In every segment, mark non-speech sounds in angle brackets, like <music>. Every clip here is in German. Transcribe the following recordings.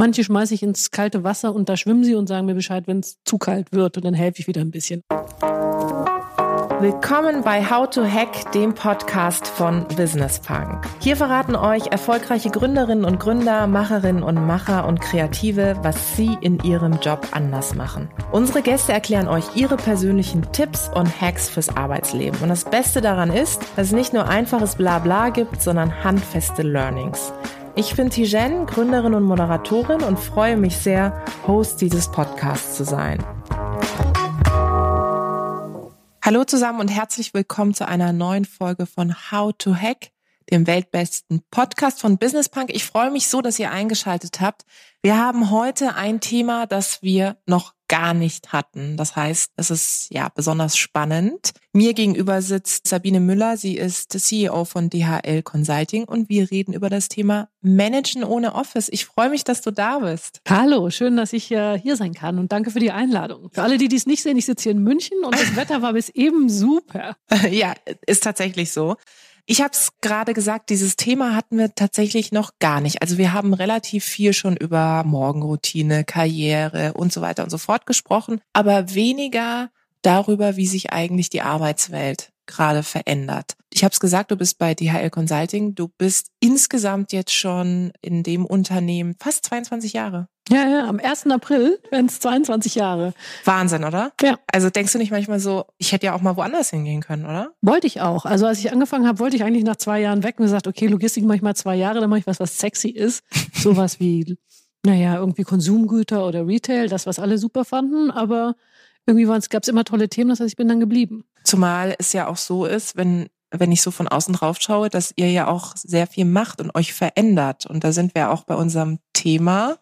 Manche schmeiße ich ins kalte Wasser und da schwimmen sie und sagen mir Bescheid, wenn es zu kalt wird und dann helfe ich wieder ein bisschen. Willkommen bei How to Hack, dem Podcast von Business Punk. Hier verraten euch erfolgreiche Gründerinnen und Gründer, Macherinnen und Macher und Kreative, was sie in ihrem Job anders machen. Unsere Gäste erklären euch ihre persönlichen Tipps und Hacks fürs Arbeitsleben. Und das Beste daran ist, dass es nicht nur einfaches Blabla gibt, sondern handfeste Learnings. Ich bin Tijen, Gründerin und Moderatorin und freue mich sehr, Host dieses Podcasts zu sein. Hallo zusammen und herzlich willkommen zu einer neuen Folge von How to Hack, dem weltbesten Podcast von Business Punk. Ich freue mich so, dass ihr eingeschaltet habt. Wir haben heute ein Thema, das wir noch gar nicht hatten. Das heißt, es ist ja besonders spannend. Mir gegenüber sitzt Sabine Müller. Sie ist CEO von DHL Consulting und wir reden über das Thema Managen ohne Office. Ich freue mich, dass du da bist. Hallo, schön, dass ich äh, hier sein kann und danke für die Einladung. Für alle, die dies nicht sehen, ich sitze hier in München und das <laughs> Wetter war bis eben super. ja, ist tatsächlich so. Ich habe es gerade gesagt, dieses Thema hatten wir tatsächlich noch gar nicht. Also wir haben relativ viel schon über Morgenroutine, Karriere und so weiter und so fort gesprochen, aber weniger darüber, wie sich eigentlich die Arbeitswelt gerade verändert. Ich habe es gesagt, du bist bei DHL Consulting. Du bist insgesamt jetzt schon in dem Unternehmen fast 22 Jahre. Ja, ja, am 1. April werden es 22 Jahre. Wahnsinn, oder? Ja. Also denkst du nicht manchmal so, ich hätte ja auch mal woanders hingehen können, oder? Wollte ich auch. Also als ich angefangen habe, wollte ich eigentlich nach zwei Jahren weg und gesagt, okay, Logistik mache ich mal zwei Jahre, dann mache ich was, was sexy ist. <laughs> Sowas wie, naja, irgendwie Konsumgüter oder Retail, das, was alle super fanden, aber irgendwie gab es immer tolle Themen, das heißt, ich bin dann geblieben. Zumal es ja auch so ist, wenn wenn ich so von außen drauf schaue, dass ihr ja auch sehr viel macht und euch verändert. Und da sind wir auch bei unserem Thema.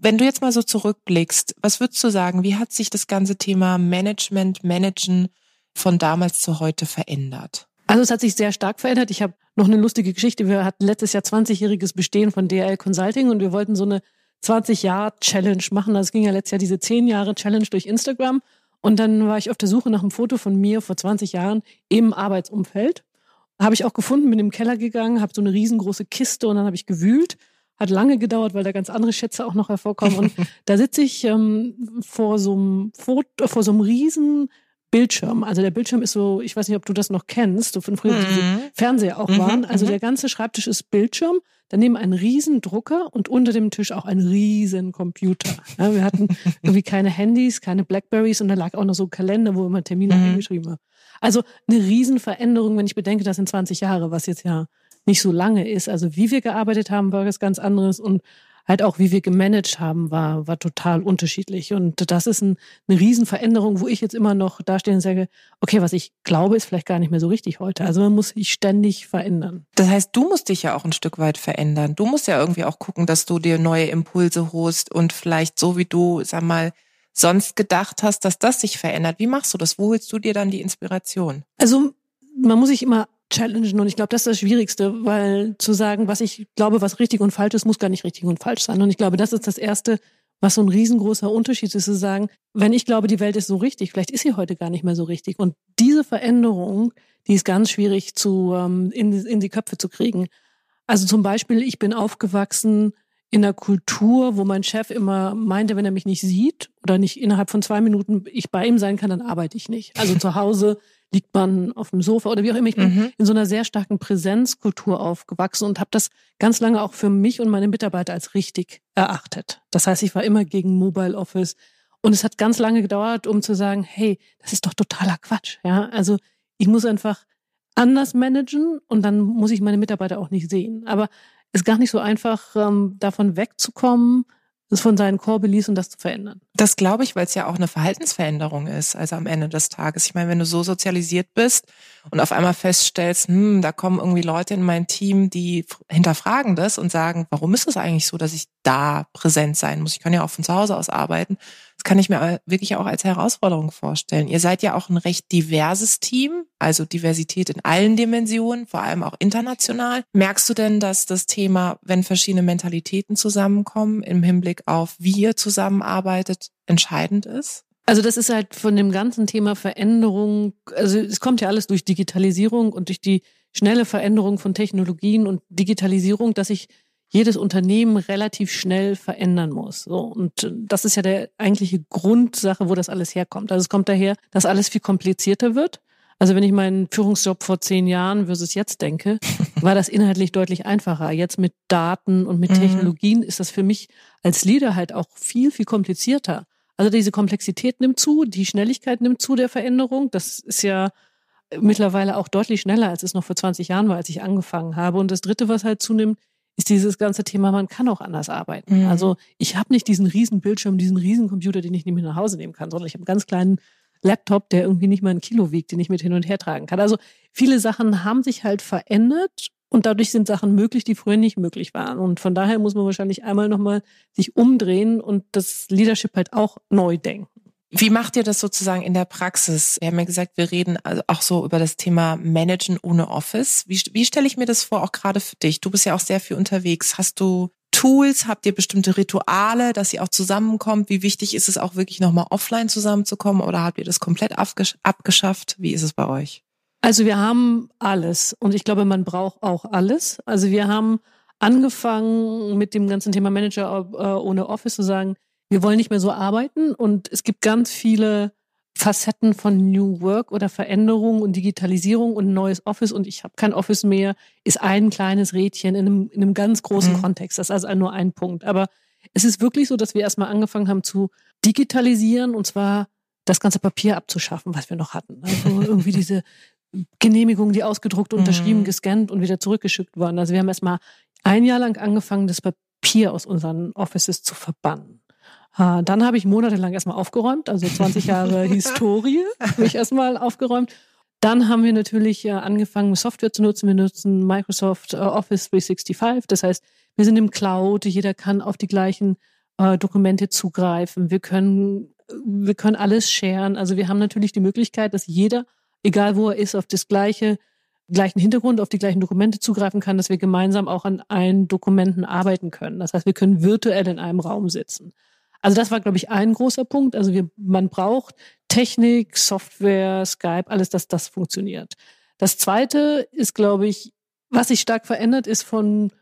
Wenn du jetzt mal so zurückblickst, was würdest du sagen, wie hat sich das ganze Thema Management, Managen von damals zu heute verändert? Also es hat sich sehr stark verändert. Ich habe noch eine lustige Geschichte. Wir hatten letztes Jahr 20-jähriges Bestehen von DRL Consulting und wir wollten so eine 20-Jahr-Challenge machen. Das ging ja letztes Jahr diese 10-Jahre-Challenge durch Instagram. Und dann war ich auf der Suche nach einem Foto von mir vor 20 Jahren im Arbeitsumfeld. Habe ich auch gefunden, bin im Keller gegangen, habe so eine riesengroße Kiste und dann habe ich gewühlt. Hat lange gedauert, weil da ganz andere Schätze auch noch hervorkommen. Und <laughs> da sitze ich ähm, vor so einem Foto, vor so einem riesen Bildschirm. Also der Bildschirm ist so, ich weiß nicht, ob du das noch kennst, so von früher, mhm. diese Fernseher auch mhm. waren. Also mhm. der ganze Schreibtisch ist Bildschirm. Daneben ein riesen Drucker und unter dem Tisch auch ein riesen Computer. Ja, wir hatten <laughs> irgendwie keine Handys, keine Blackberries und da lag auch noch so ein Kalender, wo immer Termine mhm. eingeschrieben war. Also eine riesen Veränderung, wenn ich bedenke, das sind 20 Jahre, was jetzt ja nicht so lange ist. Also wie wir gearbeitet haben, war was ganz anderes und halt auch, wie wir gemanagt haben, war, war total unterschiedlich. Und das ist ein, eine Riesenveränderung, wo ich jetzt immer noch dastehe und sage, okay, was ich glaube, ist vielleicht gar nicht mehr so richtig heute. Also man muss sich ständig verändern. Das heißt, du musst dich ja auch ein Stück weit verändern. Du musst ja irgendwie auch gucken, dass du dir neue Impulse holst und vielleicht so wie du, sag mal, sonst gedacht hast, dass das sich verändert. Wie machst du das? Wo holst du dir dann die Inspiration? Also man muss sich immer challengen und ich glaube, das ist das Schwierigste, weil zu sagen, was ich glaube, was richtig und falsch ist, muss gar nicht richtig und falsch sein. Und ich glaube, das ist das Erste, was so ein riesengroßer Unterschied ist, zu sagen, wenn ich glaube, die Welt ist so richtig, vielleicht ist sie heute gar nicht mehr so richtig. Und diese Veränderung, die ist ganz schwierig zu ähm, in, in die Köpfe zu kriegen. Also zum Beispiel, ich bin aufgewachsen in einer Kultur, wo mein Chef immer meinte, wenn er mich nicht sieht oder nicht innerhalb von zwei Minuten ich bei ihm sein kann, dann arbeite ich nicht. Also zu Hause <laughs> liegt man auf dem Sofa oder wie auch immer. Ich bin mhm. in so einer sehr starken Präsenzkultur aufgewachsen und habe das ganz lange auch für mich und meine Mitarbeiter als richtig erachtet. Das heißt, ich war immer gegen Mobile Office und es hat ganz lange gedauert, um zu sagen, hey, das ist doch totaler Quatsch. Ja, also ich muss einfach anders managen und dann muss ich meine Mitarbeiter auch nicht sehen. Aber es ist gar nicht so einfach, ähm, davon wegzukommen, das von seinen Core Beliefs und das zu verändern. Das glaube ich, weil es ja auch eine Verhaltensveränderung ist, also am Ende des Tages. Ich meine, wenn du so sozialisiert bist und auf einmal feststellst, hm, da kommen irgendwie Leute in mein Team, die hinterfragen das und sagen, warum ist es eigentlich so, dass ich da präsent sein muss? Ich kann ja auch von zu Hause aus arbeiten. Das kann ich mir wirklich auch als Herausforderung vorstellen. Ihr seid ja auch ein recht diverses Team, also Diversität in allen Dimensionen, vor allem auch international. Merkst du denn, dass das Thema, wenn verschiedene Mentalitäten zusammenkommen, im Hinblick auf wie ihr zusammenarbeitet, entscheidend ist? Also das ist halt von dem ganzen Thema Veränderung, also es kommt ja alles durch Digitalisierung und durch die schnelle Veränderung von Technologien und Digitalisierung, dass ich jedes Unternehmen relativ schnell verändern muss. So, und das ist ja der eigentliche Grundsache, wo das alles herkommt. Also es kommt daher, dass alles viel komplizierter wird. Also wenn ich meinen Führungsjob vor zehn Jahren versus jetzt denke, <laughs> war das inhaltlich deutlich einfacher. Jetzt mit Daten und mit mhm. Technologien ist das für mich als Leader halt auch viel, viel komplizierter. Also diese Komplexität nimmt zu, die Schnelligkeit nimmt zu der Veränderung. Das ist ja mittlerweile auch deutlich schneller, als es noch vor 20 Jahren war, als ich angefangen habe. Und das Dritte, was halt zunimmt, ist dieses ganze Thema, man kann auch anders arbeiten. Mhm. Also ich habe nicht diesen riesen Bildschirm, diesen riesen Computer, den ich nicht mit nach Hause nehmen kann, sondern ich habe einen ganz kleinen Laptop, der irgendwie nicht mal ein Kilo wiegt, den ich mit hin und her tragen kann. Also viele Sachen haben sich halt verändert und dadurch sind Sachen möglich, die früher nicht möglich waren. Und von daher muss man wahrscheinlich einmal nochmal sich umdrehen und das Leadership halt auch neu denken. Wie macht ihr das sozusagen in der Praxis? Wir haben ja gesagt, wir reden also auch so über das Thema Managen ohne Office. Wie, wie stelle ich mir das vor, auch gerade für dich? Du bist ja auch sehr viel unterwegs. Hast du Tools? Habt ihr bestimmte Rituale, dass ihr auch zusammenkommt? Wie wichtig ist es auch wirklich nochmal offline zusammenzukommen oder habt ihr das komplett abgeschafft? Wie ist es bei euch? Also wir haben alles und ich glaube, man braucht auch alles. Also wir haben angefangen mit dem ganzen Thema Manager äh, ohne Office zu sagen, wir wollen nicht mehr so arbeiten und es gibt ganz viele Facetten von New Work oder Veränderung und Digitalisierung und neues Office und ich habe kein Office mehr, ist ein kleines Rädchen in einem, in einem ganz großen mhm. Kontext. Das ist also nur ein Punkt. Aber es ist wirklich so, dass wir erstmal angefangen haben zu digitalisieren und zwar das ganze Papier abzuschaffen, was wir noch hatten. Also <laughs> irgendwie diese Genehmigungen, die ausgedruckt, unterschrieben, mhm. gescannt und wieder zurückgeschickt waren. Also wir haben erstmal ein Jahr lang angefangen, das Papier aus unseren Offices zu verbannen. Dann habe ich monatelang erstmal aufgeräumt, also 20 Jahre <laughs> Historie habe ich erstmal aufgeräumt. Dann haben wir natürlich angefangen, Software zu nutzen. Wir nutzen Microsoft äh, Office 365. Das heißt, wir sind im Cloud, jeder kann auf die gleichen äh, Dokumente zugreifen. Wir können, wir können alles sharen. Also wir haben natürlich die Möglichkeit, dass jeder, egal wo er ist, auf das gleiche, gleichen Hintergrund, auf die gleichen Dokumente zugreifen kann, dass wir gemeinsam auch an allen Dokumenten arbeiten können. Das heißt, wir können virtuell in einem Raum sitzen. Also das war, glaube ich, ein großer Punkt. Also wir, man braucht Technik, Software, Skype, alles, dass das funktioniert. Das zweite ist, glaube ich, was sich stark verändert, ist von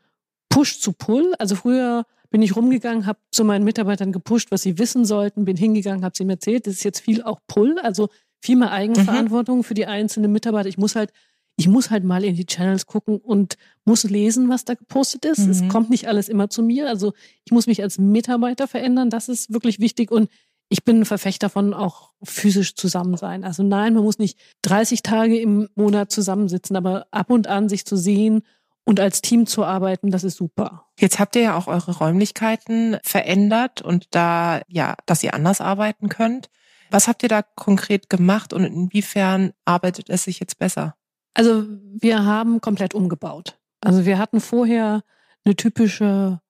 Push zu Pull. Also früher bin ich rumgegangen, habe zu meinen Mitarbeitern gepusht, was sie wissen sollten, bin hingegangen, habe sie mir erzählt. Das ist jetzt viel auch Pull, also viel mehr Eigenverantwortung mhm. für die einzelnen Mitarbeiter. Ich muss halt ich muss halt mal in die Channels gucken und muss lesen, was da gepostet ist. Mhm. Es kommt nicht alles immer zu mir. Also ich muss mich als Mitarbeiter verändern. Das ist wirklich wichtig. Und ich bin ein Verfechter von auch physisch zusammen sein. Also nein, man muss nicht 30 Tage im Monat zusammensitzen, aber ab und an sich zu sehen und als Team zu arbeiten, das ist super. Jetzt habt ihr ja auch eure Räumlichkeiten verändert und da, ja, dass ihr anders arbeiten könnt. Was habt ihr da konkret gemacht und inwiefern arbeitet es sich jetzt besser? Also wir haben komplett umgebaut. Also wir hatten vorher eine typische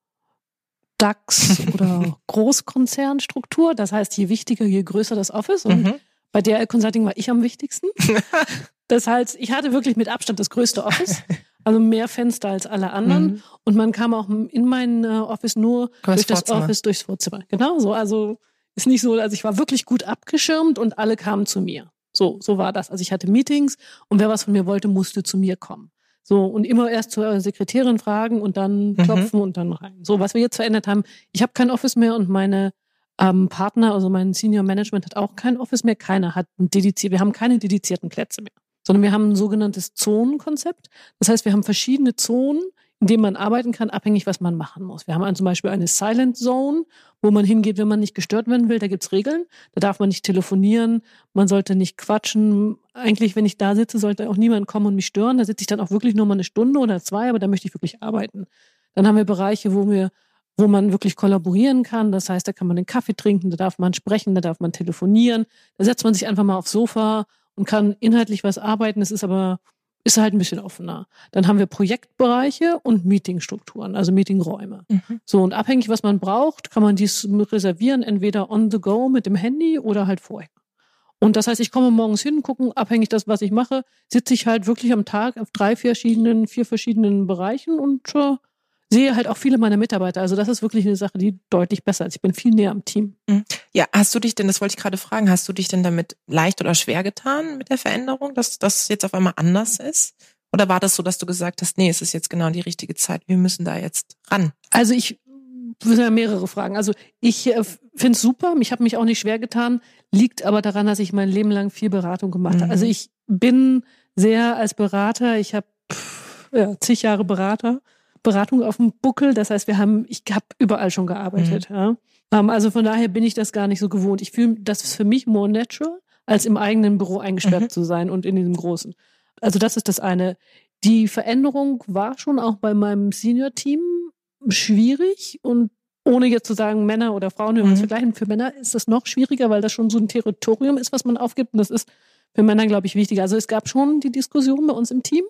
DAX <laughs> oder Großkonzernstruktur. Das heißt, je wichtiger, je größer das Office. Und mhm. bei DRL Consulting war ich am wichtigsten. <laughs> das heißt, ich hatte wirklich mit Abstand das größte Office. Also mehr Fenster als alle anderen. Mhm. Und man kam auch in mein äh, Office nur durch das. Office durchs Vorzimmer. Genau so. Also ist nicht so, also ich war wirklich gut abgeschirmt und alle kamen zu mir. So, so war das. Also ich hatte Meetings und wer was von mir wollte, musste zu mir kommen. So, und immer erst zur Sekretärin fragen und dann mhm. klopfen mhm. und dann rein. So, was wir jetzt verändert haben, ich habe kein Office mehr und meine ähm, Partner, also mein Senior Management hat auch kein Office mehr. Keiner hat ein dediziert, wir haben keine dedizierten Plätze mehr, sondern wir haben ein sogenanntes Zonenkonzept. Das heißt, wir haben verschiedene Zonen, in dem man arbeiten kann, abhängig, was man machen muss. Wir haben zum Beispiel eine Silent Zone, wo man hingeht, wenn man nicht gestört werden will. Da gibt's Regeln. Da darf man nicht telefonieren, man sollte nicht quatschen. Eigentlich, wenn ich da sitze, sollte auch niemand kommen und mich stören. Da sitze ich dann auch wirklich nur mal eine Stunde oder zwei, aber da möchte ich wirklich arbeiten. Dann haben wir Bereiche, wo wir wo man wirklich kollaborieren kann. Das heißt, da kann man den Kaffee trinken, da darf man sprechen, da darf man telefonieren. Da setzt man sich einfach mal aufs Sofa und kann inhaltlich was arbeiten. Es ist aber ist halt ein bisschen offener. Dann haben wir Projektbereiche und Meetingstrukturen, also Meetingräume. Mhm. So, und abhängig, was man braucht, kann man dies reservieren, entweder on the go mit dem Handy oder halt vorher. Und das heißt, ich komme morgens hin, gucken, abhängig das, was ich mache, sitze ich halt wirklich am Tag auf drei verschiedenen, vier verschiedenen Bereichen und äh, sehe halt auch viele meiner Mitarbeiter. Also das ist wirklich eine Sache, die deutlich besser ist. Ich bin viel näher am Team. Mhm. Ja, hast du dich denn, das wollte ich gerade fragen, hast du dich denn damit leicht oder schwer getan mit der Veränderung, dass das jetzt auf einmal anders ist? Oder war das so, dass du gesagt hast, nee, es ist jetzt genau die richtige Zeit, wir müssen da jetzt ran? Also ich würde ja mehrere Fragen. Also ich äh, finde es super, ich habe mich auch nicht schwer getan, liegt aber daran, dass ich mein Leben lang viel Beratung gemacht habe. Also mhm. ich bin sehr als Berater, ich habe ja, zig Jahre Berater, Beratung auf dem Buckel. Das heißt, wir haben, ich habe überall schon gearbeitet. Mhm. Ja. Ähm, also von daher bin ich das gar nicht so gewohnt. Ich fühle, das ist für mich more natural, als im eigenen Büro eingesperrt mhm. zu sein und in diesem großen. Also das ist das eine. Die Veränderung war schon auch bei meinem Senior-Team schwierig und ohne jetzt zu sagen, Männer oder Frauen, wenn wir uns mhm. vergleichen, für Männer ist das noch schwieriger, weil das schon so ein Territorium ist, was man aufgibt. Und das ist für Männer, glaube ich, wichtiger. Also es gab schon die Diskussion bei uns im Team.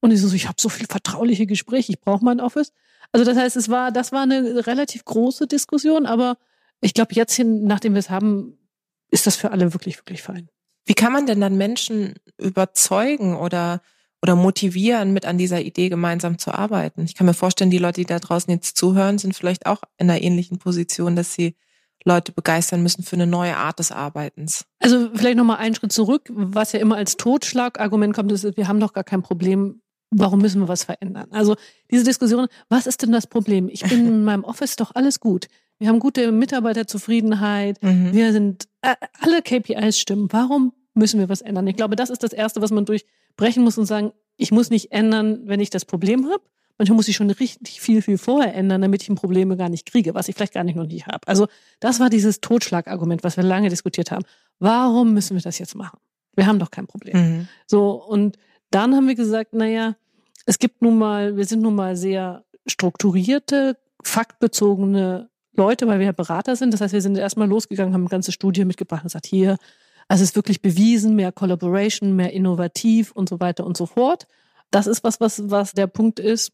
Und ich so, ich habe so viel vertrauliche Gespräche, ich brauche mein Office. Also das heißt, es war, das war eine relativ große Diskussion, aber ich glaube, jetzt hin, nachdem wir es haben, ist das für alle wirklich, wirklich fein. Wie kann man denn dann Menschen überzeugen oder, oder motivieren, mit an dieser Idee gemeinsam zu arbeiten? Ich kann mir vorstellen, die Leute, die da draußen jetzt zuhören, sind vielleicht auch in einer ähnlichen Position, dass sie Leute begeistern müssen für eine neue Art des Arbeitens. Also vielleicht nochmal einen Schritt zurück. Was ja immer als Totschlagargument kommt, ist, wir haben doch gar kein Problem. Warum müssen wir was verändern? Also diese Diskussion, was ist denn das Problem? Ich bin in <laughs> meinem Office doch alles gut. Wir haben gute Mitarbeiterzufriedenheit. Mhm. Wir sind, äh, alle KPIs stimmen. Warum müssen wir was ändern? Ich glaube, das ist das Erste, was man durchbrechen muss und sagen, ich muss nicht ändern, wenn ich das Problem habe, Manchmal muss ich schon richtig viel, viel vorher ändern, damit ich ein Probleme gar nicht kriege, was ich vielleicht gar nicht noch nicht habe. Also das war dieses Totschlagargument, was wir lange diskutiert haben. Warum müssen wir das jetzt machen? Wir haben doch kein Problem. Mhm. So, und dann haben wir gesagt, naja, es gibt nun mal, wir sind nun mal sehr strukturierte, faktbezogene Leute, weil wir ja Berater sind. Das heißt, wir sind erstmal losgegangen, haben eine ganze Studie mitgebracht und gesagt, hier, also es ist wirklich bewiesen, mehr Collaboration, mehr innovativ und so weiter und so fort. Das ist was, was, was der Punkt ist.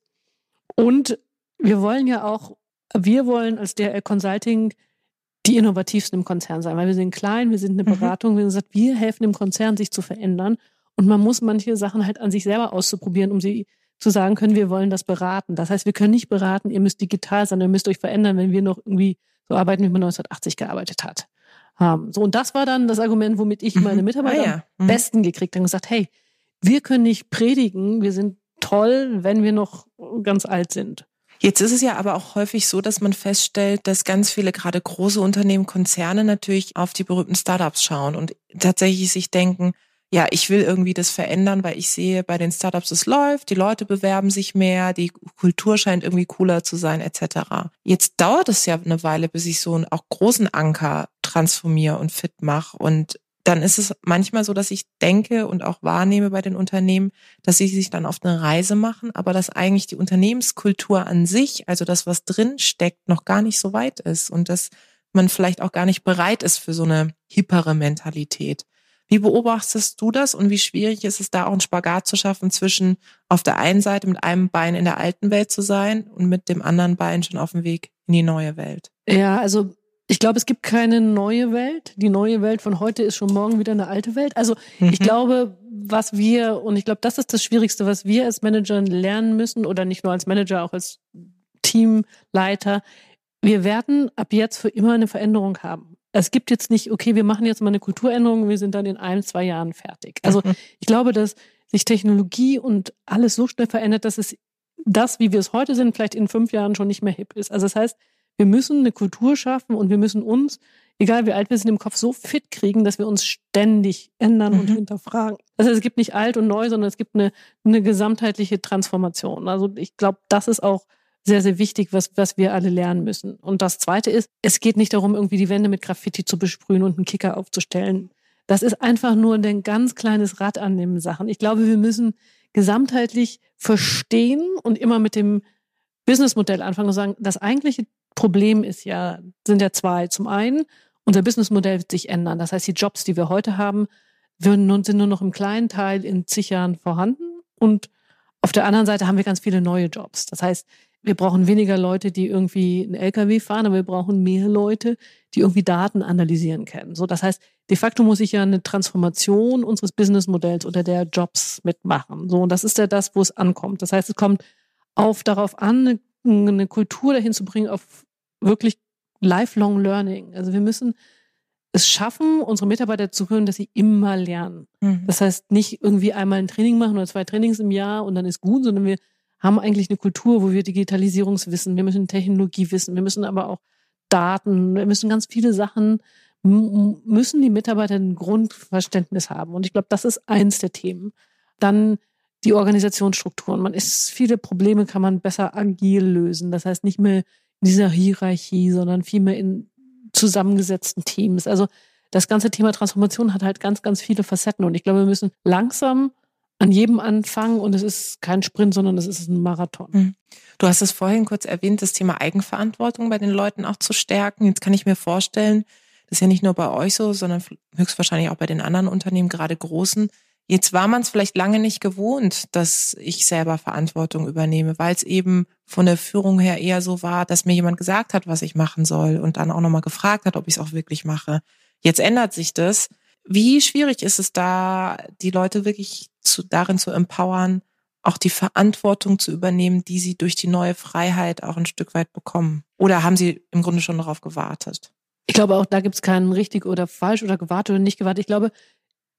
Und wir wollen ja auch, wir wollen als DRL Consulting die innovativsten im Konzern sein, weil wir sind klein, wir sind eine mhm. Beratung, wir gesagt, wir helfen dem Konzern, sich zu verändern. Und man muss manche Sachen halt an sich selber auszuprobieren, um sie zu sagen können, wir wollen das beraten. Das heißt, wir können nicht beraten, ihr müsst digital sein, ihr müsst euch verändern, wenn wir noch irgendwie so arbeiten, wie man 1980 gearbeitet hat. Um, so, und das war dann das Argument, womit ich meine mhm. Mitarbeiter ah, ja. mhm. am besten gekriegt habe und gesagt, hey, wir können nicht predigen, wir sind toll, wenn wir noch ganz alt sind. Jetzt ist es ja aber auch häufig so, dass man feststellt, dass ganz viele gerade große Unternehmen, Konzerne natürlich auf die berühmten Startups schauen und tatsächlich sich denken, ja, ich will irgendwie das verändern, weil ich sehe bei den Startups, es läuft, die Leute bewerben sich mehr, die Kultur scheint irgendwie cooler zu sein, etc. Jetzt dauert es ja eine Weile, bis ich so einen auch großen Anker transformiere und fit mache und dann ist es manchmal so, dass ich denke und auch wahrnehme bei den Unternehmen, dass sie sich dann auf eine Reise machen, aber dass eigentlich die Unternehmenskultur an sich, also das, was drin steckt, noch gar nicht so weit ist und dass man vielleicht auch gar nicht bereit ist für so eine hippere Mentalität. Wie beobachtest du das und wie schwierig ist es da auch einen Spagat zu schaffen zwischen auf der einen Seite mit einem Bein in der alten Welt zu sein und mit dem anderen Bein schon auf dem Weg in die neue Welt? Ja, also ich glaube, es gibt keine neue Welt. Die neue Welt von heute ist schon morgen wieder eine alte Welt. Also mhm. ich glaube, was wir, und ich glaube, das ist das Schwierigste, was wir als Manager lernen müssen, oder nicht nur als Manager, auch als Teamleiter, wir werden ab jetzt für immer eine Veränderung haben. Es gibt jetzt nicht, okay, wir machen jetzt mal eine Kulturänderung, wir sind dann in ein, zwei Jahren fertig. Also <laughs> ich glaube, dass sich Technologie und alles so schnell verändert, dass es das, wie wir es heute sind, vielleicht in fünf Jahren schon nicht mehr hip ist. Also das heißt, wir müssen eine Kultur schaffen und wir müssen uns, egal wie alt wir sind, im Kopf so fit kriegen, dass wir uns ständig ändern mhm. und hinterfragen. Also es gibt nicht alt und neu, sondern es gibt eine, eine gesamtheitliche Transformation. Also ich glaube, das ist auch sehr, sehr wichtig, was, was wir alle lernen müssen. Und das Zweite ist, es geht nicht darum, irgendwie die Wände mit Graffiti zu besprühen und einen Kicker aufzustellen. Das ist einfach nur ein ganz kleines Rad an den Sachen. Ich glaube, wir müssen gesamtheitlich verstehen und immer mit dem Businessmodell anfangen und sagen, das eigentliche Problem ist ja, sind ja zwei. Zum einen, unser Businessmodell wird sich ändern. Das heißt, die Jobs, die wir heute haben, würden nun, sind nur noch im kleinen Teil in Jahren vorhanden. Und auf der anderen Seite haben wir ganz viele neue Jobs. Das heißt, wir brauchen weniger Leute, die irgendwie einen LKW fahren, aber wir brauchen mehr Leute, die irgendwie Daten analysieren können. So, das heißt, de facto muss ich ja eine Transformation unseres Businessmodells oder der Jobs mitmachen. So, und das ist ja das, wo es ankommt. Das heißt, es kommt auf darauf an, eine, eine Kultur dahin zu bringen, auf wirklich lifelong learning. Also wir müssen es schaffen, unsere Mitarbeiter zu können, dass sie immer lernen. Mhm. Das heißt, nicht irgendwie einmal ein Training machen oder zwei Trainings im Jahr und dann ist gut, sondern wir haben eigentlich eine Kultur, wo wir Digitalisierungswissen, wir müssen Technologie wissen, wir müssen aber auch Daten, wir müssen ganz viele Sachen, müssen die Mitarbeiter ein Grundverständnis haben. Und ich glaube, das ist eins der Themen. Dann die Organisationsstrukturen. Man ist, viele Probleme kann man besser agil lösen. Das heißt nicht mehr in dieser Hierarchie, sondern vielmehr in zusammengesetzten Teams. Also das ganze Thema Transformation hat halt ganz, ganz viele Facetten. Und ich glaube, wir müssen langsam an jedem anfangen und es ist kein Sprint, sondern es ist ein Marathon. Hm. Du hast es vorhin kurz erwähnt, das Thema Eigenverantwortung bei den Leuten auch zu stärken. Jetzt kann ich mir vorstellen, das ist ja nicht nur bei euch so, sondern höchstwahrscheinlich auch bei den anderen Unternehmen, gerade großen. Jetzt war man es vielleicht lange nicht gewohnt, dass ich selber Verantwortung übernehme, weil es eben von der Führung her eher so war, dass mir jemand gesagt hat, was ich machen soll und dann auch nochmal gefragt hat, ob ich es auch wirklich mache. Jetzt ändert sich das. Wie schwierig ist es da, die Leute wirklich zu, darin zu empowern, auch die Verantwortung zu übernehmen, die sie durch die neue Freiheit auch ein Stück weit bekommen? Oder haben sie im Grunde schon darauf gewartet? Ich glaube, auch da gibt es keinen richtig oder falsch oder gewartet oder nicht gewartet. Ich glaube,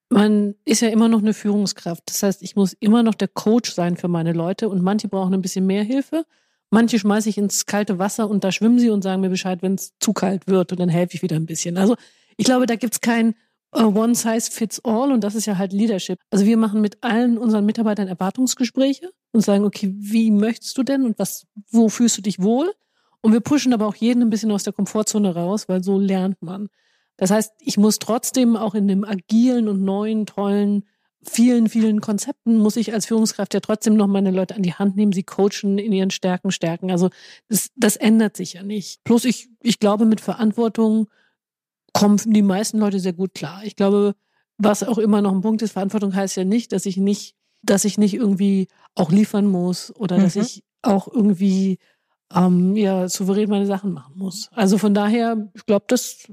man ist ja immer noch eine Führungskraft. Das heißt, ich muss immer noch der Coach sein für meine Leute und manche brauchen ein bisschen mehr Hilfe. Manche schmeiße ich ins kalte Wasser und da schwimmen sie und sagen mir Bescheid, wenn es zu kalt wird und dann helfe ich wieder ein bisschen. Also ich glaube, da gibt's kein uh, One Size Fits All und das ist ja halt Leadership. Also wir machen mit allen unseren Mitarbeitern Erwartungsgespräche und sagen, okay, wie möchtest du denn und was, wo fühlst du dich wohl? Und wir pushen aber auch jeden ein bisschen aus der Komfortzone raus, weil so lernt man. Das heißt, ich muss trotzdem auch in dem agilen und neuen, tollen, vielen, vielen Konzepten muss ich als Führungskraft ja trotzdem noch meine Leute an die Hand nehmen, sie coachen, in ihren Stärken stärken. Also das, das ändert sich ja nicht. Plus ich, ich glaube, mit Verantwortung kommen die meisten Leute sehr gut klar. Ich glaube, was auch immer noch ein Punkt ist, Verantwortung heißt ja nicht, dass ich nicht, dass ich nicht irgendwie auch liefern muss oder mhm. dass ich auch irgendwie ähm, ja souverän meine Sachen machen muss. Also von daher, ich glaube, das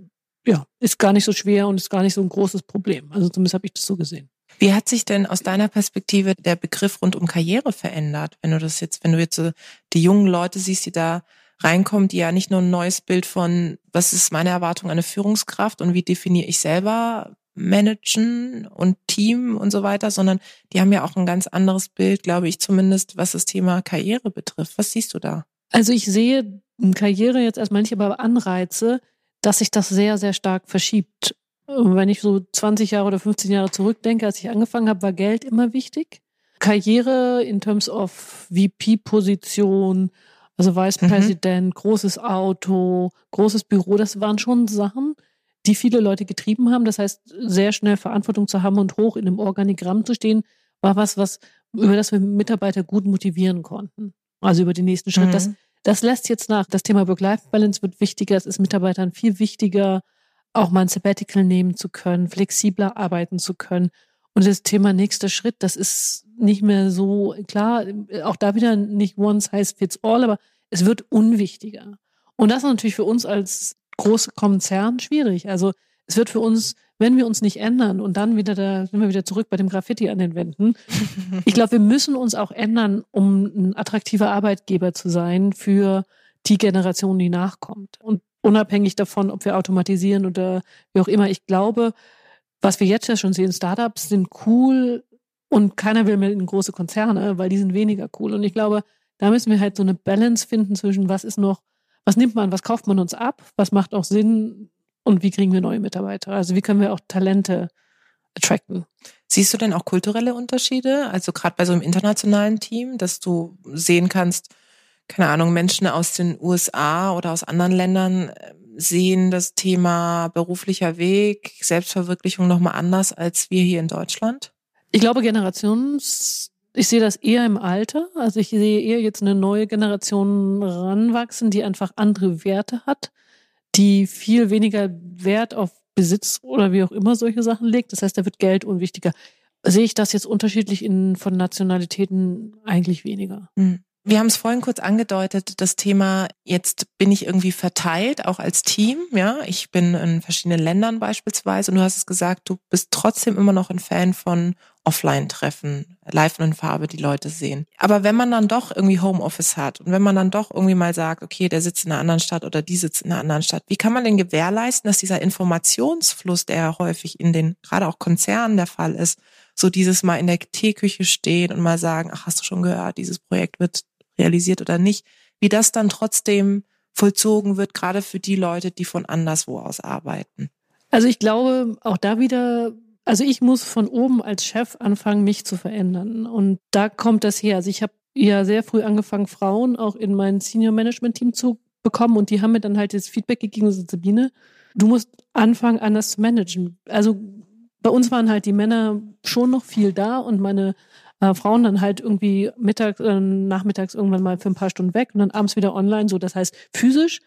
ja ist gar nicht so schwer und ist gar nicht so ein großes Problem. Also zumindest habe ich das so gesehen. Wie hat sich denn aus deiner Perspektive der Begriff rund um Karriere verändert, wenn du das jetzt, wenn du jetzt so die jungen Leute siehst, die da reinkommen, die ja nicht nur ein neues Bild von, was ist meine Erwartung eine Führungskraft und wie definiere ich selber managen und Team und so weiter, sondern die haben ja auch ein ganz anderes Bild, glaube ich zumindest, was das Thema Karriere betrifft. Was siehst du da? Also ich sehe Karriere jetzt erstmal nicht, aber Anreize, dass sich das sehr, sehr stark verschiebt. Wenn ich so 20 Jahre oder 15 Jahre zurückdenke, als ich angefangen habe, war Geld immer wichtig. Karriere in terms of VP-Position, also Vice President, mhm. großes Auto, großes Büro, das waren schon Sachen, die viele Leute getrieben haben. Das heißt, sehr schnell Verantwortung zu haben und hoch in einem Organigramm zu stehen, war was, was über das wir Mitarbeiter gut motivieren konnten. Also über den nächsten Schritt. Mhm. Das, das lässt jetzt nach. Das Thema Work-Life-Balance wird wichtiger. Es ist Mitarbeitern viel wichtiger, auch mal ein Sabbatical nehmen zu können, flexibler arbeiten zu können. Und das Thema nächster Schritt, das ist nicht mehr so klar, auch da wieder nicht one size fits all, aber es wird unwichtiger. Und das ist natürlich für uns als große Konzern schwierig. Also es wird für uns, wenn wir uns nicht ändern und dann wieder da sind wir wieder zurück bei dem Graffiti an den Wänden. <laughs> ich glaube, wir müssen uns auch ändern, um ein attraktiver Arbeitgeber zu sein für die Generation, die nachkommt. Und unabhängig davon, ob wir automatisieren oder wie auch immer, ich glaube, was wir jetzt ja schon sehen, Startups sind cool und keiner will mehr in große Konzerne, weil die sind weniger cool. Und ich glaube, da müssen wir halt so eine Balance finden zwischen was ist noch, was nimmt man, was kauft man uns ab, was macht auch Sinn und wie kriegen wir neue Mitarbeiter? Also wie können wir auch Talente attracten? Siehst du denn auch kulturelle Unterschiede? Also gerade bei so einem internationalen Team, dass du sehen kannst, keine Ahnung, Menschen aus den USA oder aus anderen Ländern sehen das Thema beruflicher Weg, Selbstverwirklichung nochmal anders als wir hier in Deutschland? Ich glaube, Generations, ich sehe das eher im Alter. Also ich sehe eher jetzt eine neue Generation ranwachsen, die einfach andere Werte hat, die viel weniger Wert auf Besitz oder wie auch immer solche Sachen legt. Das heißt, da wird Geld unwichtiger. Sehe ich das jetzt unterschiedlich in, von Nationalitäten eigentlich weniger. Mhm. Wir haben es vorhin kurz angedeutet, das Thema, jetzt bin ich irgendwie verteilt, auch als Team, ja. Ich bin in verschiedenen Ländern beispielsweise und du hast es gesagt, du bist trotzdem immer noch ein Fan von Offline-Treffen, live und in Farbe die Leute sehen. Aber wenn man dann doch irgendwie Homeoffice hat und wenn man dann doch irgendwie mal sagt, okay, der sitzt in einer anderen Stadt oder die sitzt in einer anderen Stadt, wie kann man denn gewährleisten, dass dieser Informationsfluss, der ja häufig in den, gerade auch Konzernen der Fall ist, so dieses mal in der Teeküche stehen und mal sagen, ach, hast du schon gehört, dieses Projekt wird realisiert oder nicht, wie das dann trotzdem vollzogen wird, gerade für die Leute, die von anderswo aus arbeiten. Also ich glaube, auch da wieder, also ich muss von oben als Chef anfangen, mich zu verändern. Und da kommt das her. Also ich habe ja sehr früh angefangen, Frauen auch in mein Senior Management Team zu bekommen und die haben mir dann halt das Feedback gegeben, so Sabine, du musst anfangen, anders zu managen. Also bei uns waren halt die Männer schon noch viel da und meine äh, Frauen dann halt irgendwie mittags, äh, nachmittags irgendwann mal für ein paar Stunden weg und dann abends wieder online, so das heißt physisch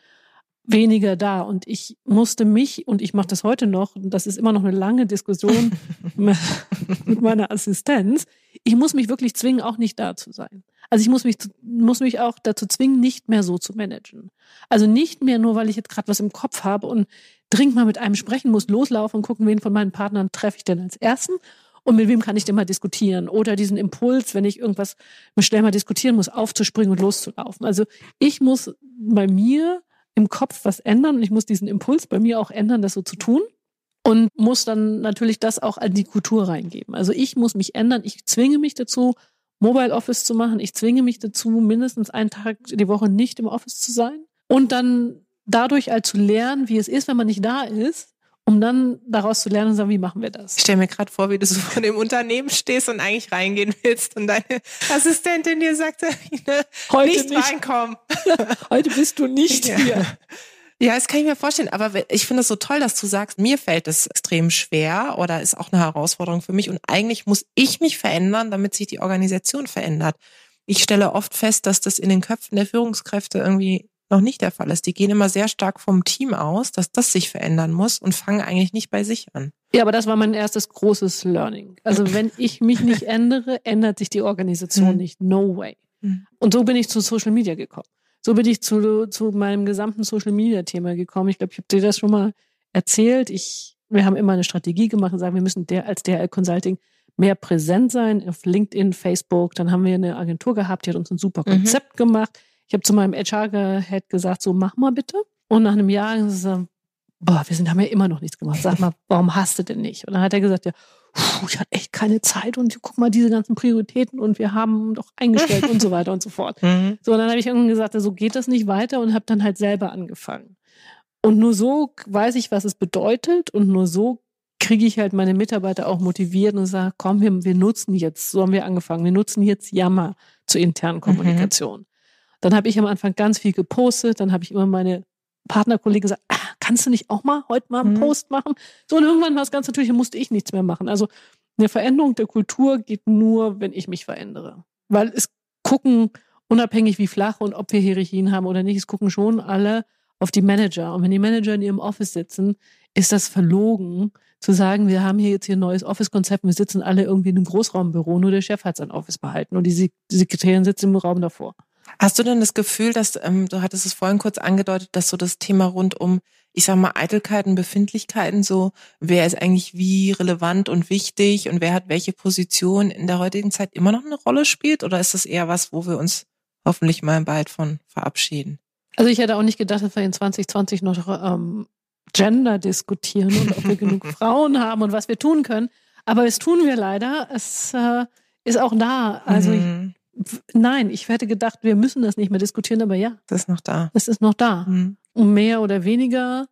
weniger da. Und ich musste mich, und ich mache das heute noch, und das ist immer noch eine lange Diskussion <laughs> mit meiner Assistenz, ich muss mich wirklich zwingen, auch nicht da zu sein. Also ich muss mich, muss mich auch dazu zwingen, nicht mehr so zu managen. Also nicht mehr nur, weil ich jetzt gerade was im Kopf habe und dringend mal mit einem sprechen muss, loslaufen und gucken, wen von meinen Partnern treffe ich denn als ersten und mit wem kann ich denn mal diskutieren? Oder diesen Impuls, wenn ich irgendwas schnell mal diskutieren muss, aufzuspringen und loszulaufen. Also ich muss bei mir im Kopf was ändern und ich muss diesen Impuls bei mir auch ändern, das so zu tun und muss dann natürlich das auch an die Kultur reingeben. Also ich muss mich ändern, ich zwinge mich dazu, Mobile Office zu machen, ich zwinge mich dazu, mindestens einen Tag die Woche nicht im Office zu sein und dann dadurch halt zu lernen, wie es ist, wenn man nicht da ist, um dann daraus zu lernen und sagen, wie machen wir das? Ich stelle mir gerade vor, wie du so vor dem Unternehmen stehst und eigentlich reingehen willst und deine Assistentin dir sagt, <laughs> Heute nicht, nicht reinkommen. <laughs> Heute bist du nicht ja. hier. Ja, das kann ich mir vorstellen. Aber ich finde es so toll, dass du sagst, mir fällt es extrem schwer oder ist auch eine Herausforderung für mich. Und eigentlich muss ich mich verändern, damit sich die Organisation verändert. Ich stelle oft fest, dass das in den Köpfen der Führungskräfte irgendwie noch nicht der Fall ist. Die gehen immer sehr stark vom Team aus, dass das sich verändern muss und fangen eigentlich nicht bei sich an. Ja, aber das war mein erstes großes Learning. Also <laughs> wenn ich mich nicht ändere, ändert sich die Organisation mhm. nicht. No way. Mhm. Und so bin ich zu Social Media gekommen. So bin ich zu, zu meinem gesamten Social Media Thema gekommen. Ich glaube, ich habe dir das schon mal erzählt. Ich, wir haben immer eine Strategie gemacht und sagen, wir müssen der als DRL Consulting mehr präsent sein auf LinkedIn, Facebook. Dann haben wir eine Agentur gehabt, die hat uns ein super mhm. Konzept mhm. gemacht ich habe zu meinem HR-Head gesagt, so mach mal bitte. Und nach einem Jahr gesagt, boah, wir sind, haben ja immer noch nichts gemacht. Sag mal, warum hast du denn nicht? Und dann hat er gesagt, ja, ich hatte echt keine Zeit und guck mal diese ganzen Prioritäten und wir haben doch eingestellt und so weiter und so fort. <laughs> Mhm. So, und dann habe ich irgendwann gesagt, so geht das nicht weiter und habe dann halt selber angefangen. Und nur so weiß ich, was es bedeutet und nur so kriege ich halt meine Mitarbeiter auch motiviert und sage, komm, wir, wir nutzen jetzt, so haben wir angefangen, wir nutzen jetzt Yammer zur internen mhm. Kommunikation. Mhm. Dann habe ich am Anfang ganz viel gepostet, dann habe ich immer meine Partnerkollegen gesagt, ah, kannst du nicht auch mal heute mal einen mhm. Post machen? So, und irgendwann war es ganz natürlich, musste ich nichts mehr machen. Also eine Veränderung der Kultur geht nur, wenn ich mich verändere. Weil es gucken, unabhängig wie flach und ob wir Hierarchien haben oder nicht, es gucken schon alle auf die Manager. Und wenn die Manager in ihrem Office sitzen, ist das verlogen, zu sagen, wir haben hier jetzt hier ein neues Office-Konzept, wir sitzen alle irgendwie in einem Großraumbüro, nur der Chef hat sein Office behalten und die Sekretärin sitzt im Raum davor. Hast du denn das Gefühl, dass, ähm, du hattest es vorhin kurz angedeutet, dass so das Thema rund um, ich sag mal, Eitelkeiten, Befindlichkeiten, so, wer ist eigentlich wie relevant und wichtig und wer hat welche Position in der heutigen Zeit immer noch eine Rolle spielt? Oder ist das eher was, wo wir uns hoffentlich mal bald von verabschieden? Also ich hätte auch nicht gedacht, dass wir in 2020 noch ähm, Gender diskutieren und ob wir <laughs> genug Frauen haben und was wir tun können. Aber es tun wir leider. Es äh, ist auch da. Also mhm. Nein, ich hätte gedacht, wir müssen das nicht mehr diskutieren, aber ja. Das ist noch da. Es ist noch da. Mhm. Um mehr oder weniger,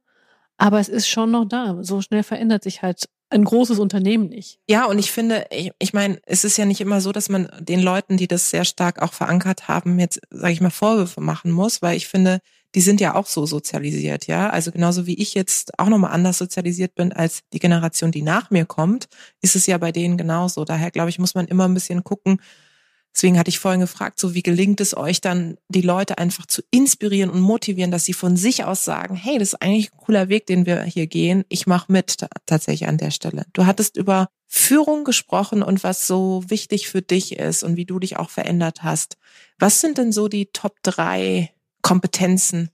aber es ist schon noch da. So schnell verändert sich halt ein großes Unternehmen nicht. Ja, und ich finde, ich, ich meine, es ist ja nicht immer so, dass man den Leuten, die das sehr stark auch verankert haben, jetzt, sage ich mal, Vorwürfe machen muss, weil ich finde, die sind ja auch so sozialisiert, ja. Also genauso wie ich jetzt auch nochmal anders sozialisiert bin als die Generation, die nach mir kommt, ist es ja bei denen genauso. Daher glaube ich, muss man immer ein bisschen gucken, Deswegen hatte ich vorhin gefragt, so wie gelingt es euch dann, die Leute einfach zu inspirieren und motivieren, dass sie von sich aus sagen, hey, das ist eigentlich ein cooler Weg, den wir hier gehen. Ich mache mit tatsächlich an der Stelle. Du hattest über Führung gesprochen und was so wichtig für dich ist und wie du dich auch verändert hast. Was sind denn so die Top drei Kompetenzen,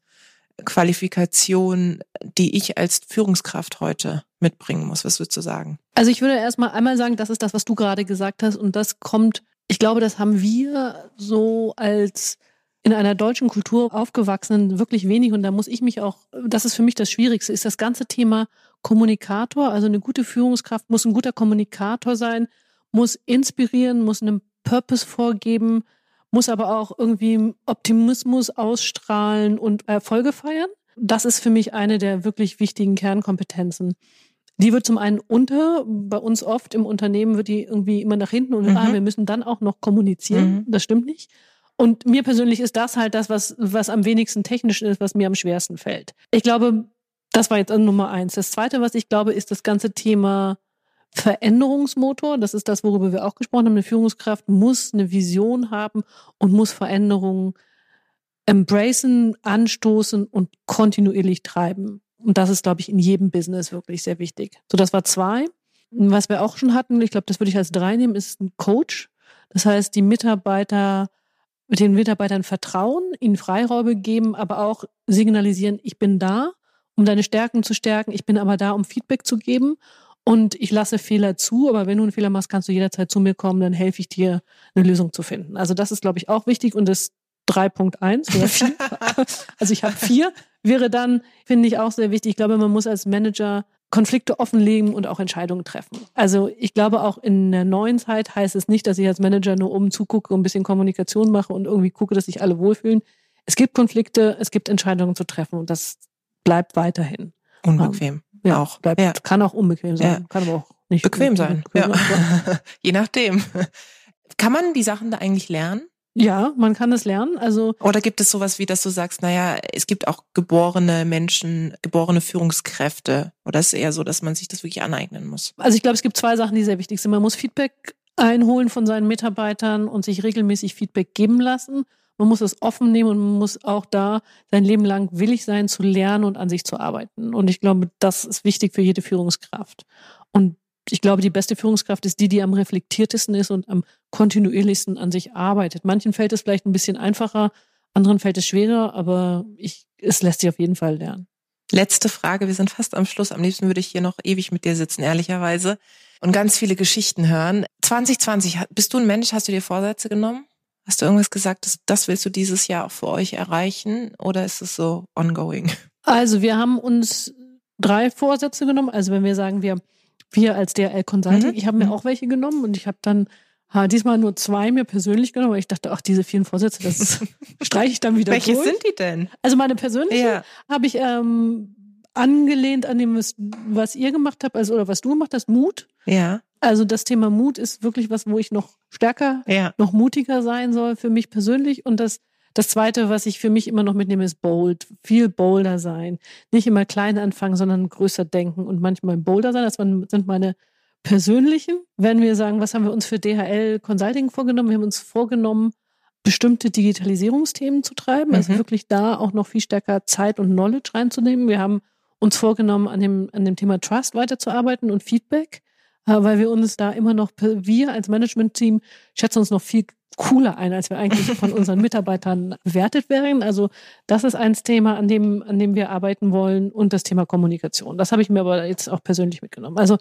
Qualifikationen, die ich als Führungskraft heute mitbringen muss? Was würdest du sagen? Also ich würde erstmal einmal sagen, das ist das, was du gerade gesagt hast. Und das kommt, ich glaube, das haben wir so als in einer deutschen Kultur aufgewachsenen wirklich wenig. Und da muss ich mich auch, das ist für mich das Schwierigste, ist das ganze Thema Kommunikator. Also eine gute Führungskraft muss ein guter Kommunikator sein, muss inspirieren, muss einen Purpose vorgeben, muss aber auch irgendwie Optimismus ausstrahlen und Erfolge feiern. Das ist für mich eine der wirklich wichtigen Kernkompetenzen. Die wird zum einen unter, bei uns oft im Unternehmen wird die irgendwie immer nach hinten und mhm. ah, wir müssen dann auch noch kommunizieren. Mhm. Das stimmt nicht. Und mir persönlich ist das halt das, was, was am wenigsten technisch ist, was mir am schwersten fällt. Ich glaube, das war jetzt Nummer eins. Das zweite, was ich glaube, ist das ganze Thema Veränderungsmotor. Das ist das, worüber wir auch gesprochen haben. Eine Führungskraft muss eine Vision haben und muss Veränderungen embracen, anstoßen und kontinuierlich treiben. Und das ist, glaube ich, in jedem Business wirklich sehr wichtig. So, das war zwei. Was wir auch schon hatten, ich glaube, das würde ich als drei nehmen, ist ein Coach. Das heißt, die Mitarbeiter mit den Mitarbeitern vertrauen, ihnen Freiräume geben, aber auch signalisieren, ich bin da, um deine Stärken zu stärken, ich bin aber da, um Feedback zu geben und ich lasse Fehler zu, aber wenn du einen Fehler machst, kannst du jederzeit zu mir kommen, dann helfe ich dir, eine Lösung zu finden. Also das ist, glaube ich, auch wichtig und das 3.1 oder 4, <laughs> also ich habe vier, wäre dann, finde ich auch sehr wichtig. Ich glaube, man muss als Manager Konflikte offenlegen und auch Entscheidungen treffen. Also ich glaube auch in der neuen Zeit heißt es nicht, dass ich als Manager nur oben zugucke und ein bisschen Kommunikation mache und irgendwie gucke, dass sich alle wohlfühlen. Es gibt Konflikte, es gibt Entscheidungen zu treffen und das bleibt weiterhin. Unbequem. Ja, auch. Bleibt, ja. Kann auch unbequem sein, ja. kann aber auch nicht bequem sein. Bequem ja. <laughs> Je nachdem. Kann man die Sachen da eigentlich lernen? Ja, man kann es lernen. Also oder gibt es sowas wie, dass du sagst, naja, es gibt auch geborene Menschen, geborene Führungskräfte. Oder ist es eher so, dass man sich das wirklich aneignen muss? Also ich glaube, es gibt zwei Sachen, die sehr wichtig sind. Man muss Feedback einholen von seinen Mitarbeitern und sich regelmäßig Feedback geben lassen. Man muss es offen nehmen und man muss auch da sein Leben lang willig sein zu lernen und an sich zu arbeiten. Und ich glaube, das ist wichtig für jede Führungskraft. Und ich glaube, die beste Führungskraft ist die, die am reflektiertesten ist und am kontinuierlichsten an sich arbeitet. Manchen fällt es vielleicht ein bisschen einfacher, anderen fällt es schwerer, aber ich, es lässt sich auf jeden Fall lernen. Letzte Frage, wir sind fast am Schluss. Am liebsten würde ich hier noch ewig mit dir sitzen, ehrlicherweise, und ganz viele Geschichten hören. 2020, bist du ein Mensch, hast du dir Vorsätze genommen? Hast du irgendwas gesagt, das, das willst du dieses Jahr auch für euch erreichen oder ist es so ongoing? Also wir haben uns drei Vorsätze genommen. Also wenn wir sagen, wir wir als DRL Consulting, mhm. ich habe mir mhm. auch welche genommen und ich habe dann ha, diesmal nur zwei mir persönlich genommen, weil ich dachte, ach, diese vielen Vorsätze, das <laughs> streiche ich dann wieder Welche durch. sind die denn? Also meine persönliche ja. habe ich ähm, angelehnt an dem, was, was ihr gemacht habt, also oder was du gemacht hast, Mut. Ja. Also das Thema Mut ist wirklich was, wo ich noch stärker, ja. noch mutiger sein soll für mich persönlich. Und das das zweite, was ich für mich immer noch mitnehme, ist bold. Viel bolder sein. Nicht immer klein anfangen, sondern größer denken und manchmal bolder sein. Das sind meine persönlichen. Wenn wir sagen, was haben wir uns für DHL Consulting vorgenommen? Wir haben uns vorgenommen, bestimmte Digitalisierungsthemen zu treiben. Also mhm. Also wirklich da auch noch viel stärker Zeit und Knowledge reinzunehmen. Wir haben uns vorgenommen, an dem, an dem Thema Trust weiterzuarbeiten und Feedback, weil wir uns da immer noch, wir als Management-Team schätzen uns noch viel cooler ein, als wir eigentlich <laughs> von unseren Mitarbeitern bewertet werden. Also das ist ein Thema, an dem, an dem wir arbeiten wollen und das Thema Kommunikation. Das habe ich mir aber jetzt auch persönlich mitgenommen. Also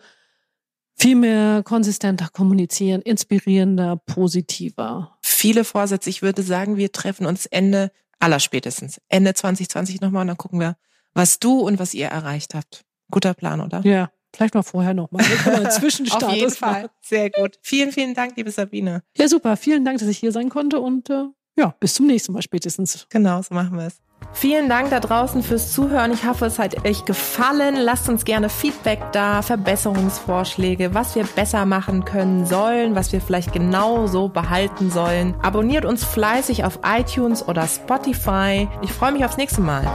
viel mehr konsistenter kommunizieren, inspirierender, positiver. Viele Vorsätze. Ich würde sagen, wir treffen uns Ende, allerspätestens, Ende 2020 nochmal und dann gucken wir, was du und was ihr erreicht habt. Guter Plan, oder? Ja, Vielleicht mal vorher nochmal. <laughs> Zwischenstatus. Auf jeden Fall. Sehr gut. Vielen, vielen Dank, liebe Sabine. Ja, super. Vielen Dank, dass ich hier sein konnte und äh, ja, bis zum nächsten Mal spätestens. Genau, so machen wir es. Vielen Dank da draußen fürs Zuhören. Ich hoffe, es hat euch gefallen. Lasst uns gerne Feedback da, Verbesserungsvorschläge, was wir besser machen können sollen, was wir vielleicht genau so behalten sollen. Abonniert uns fleißig auf iTunes oder Spotify. Ich freue mich aufs nächste Mal.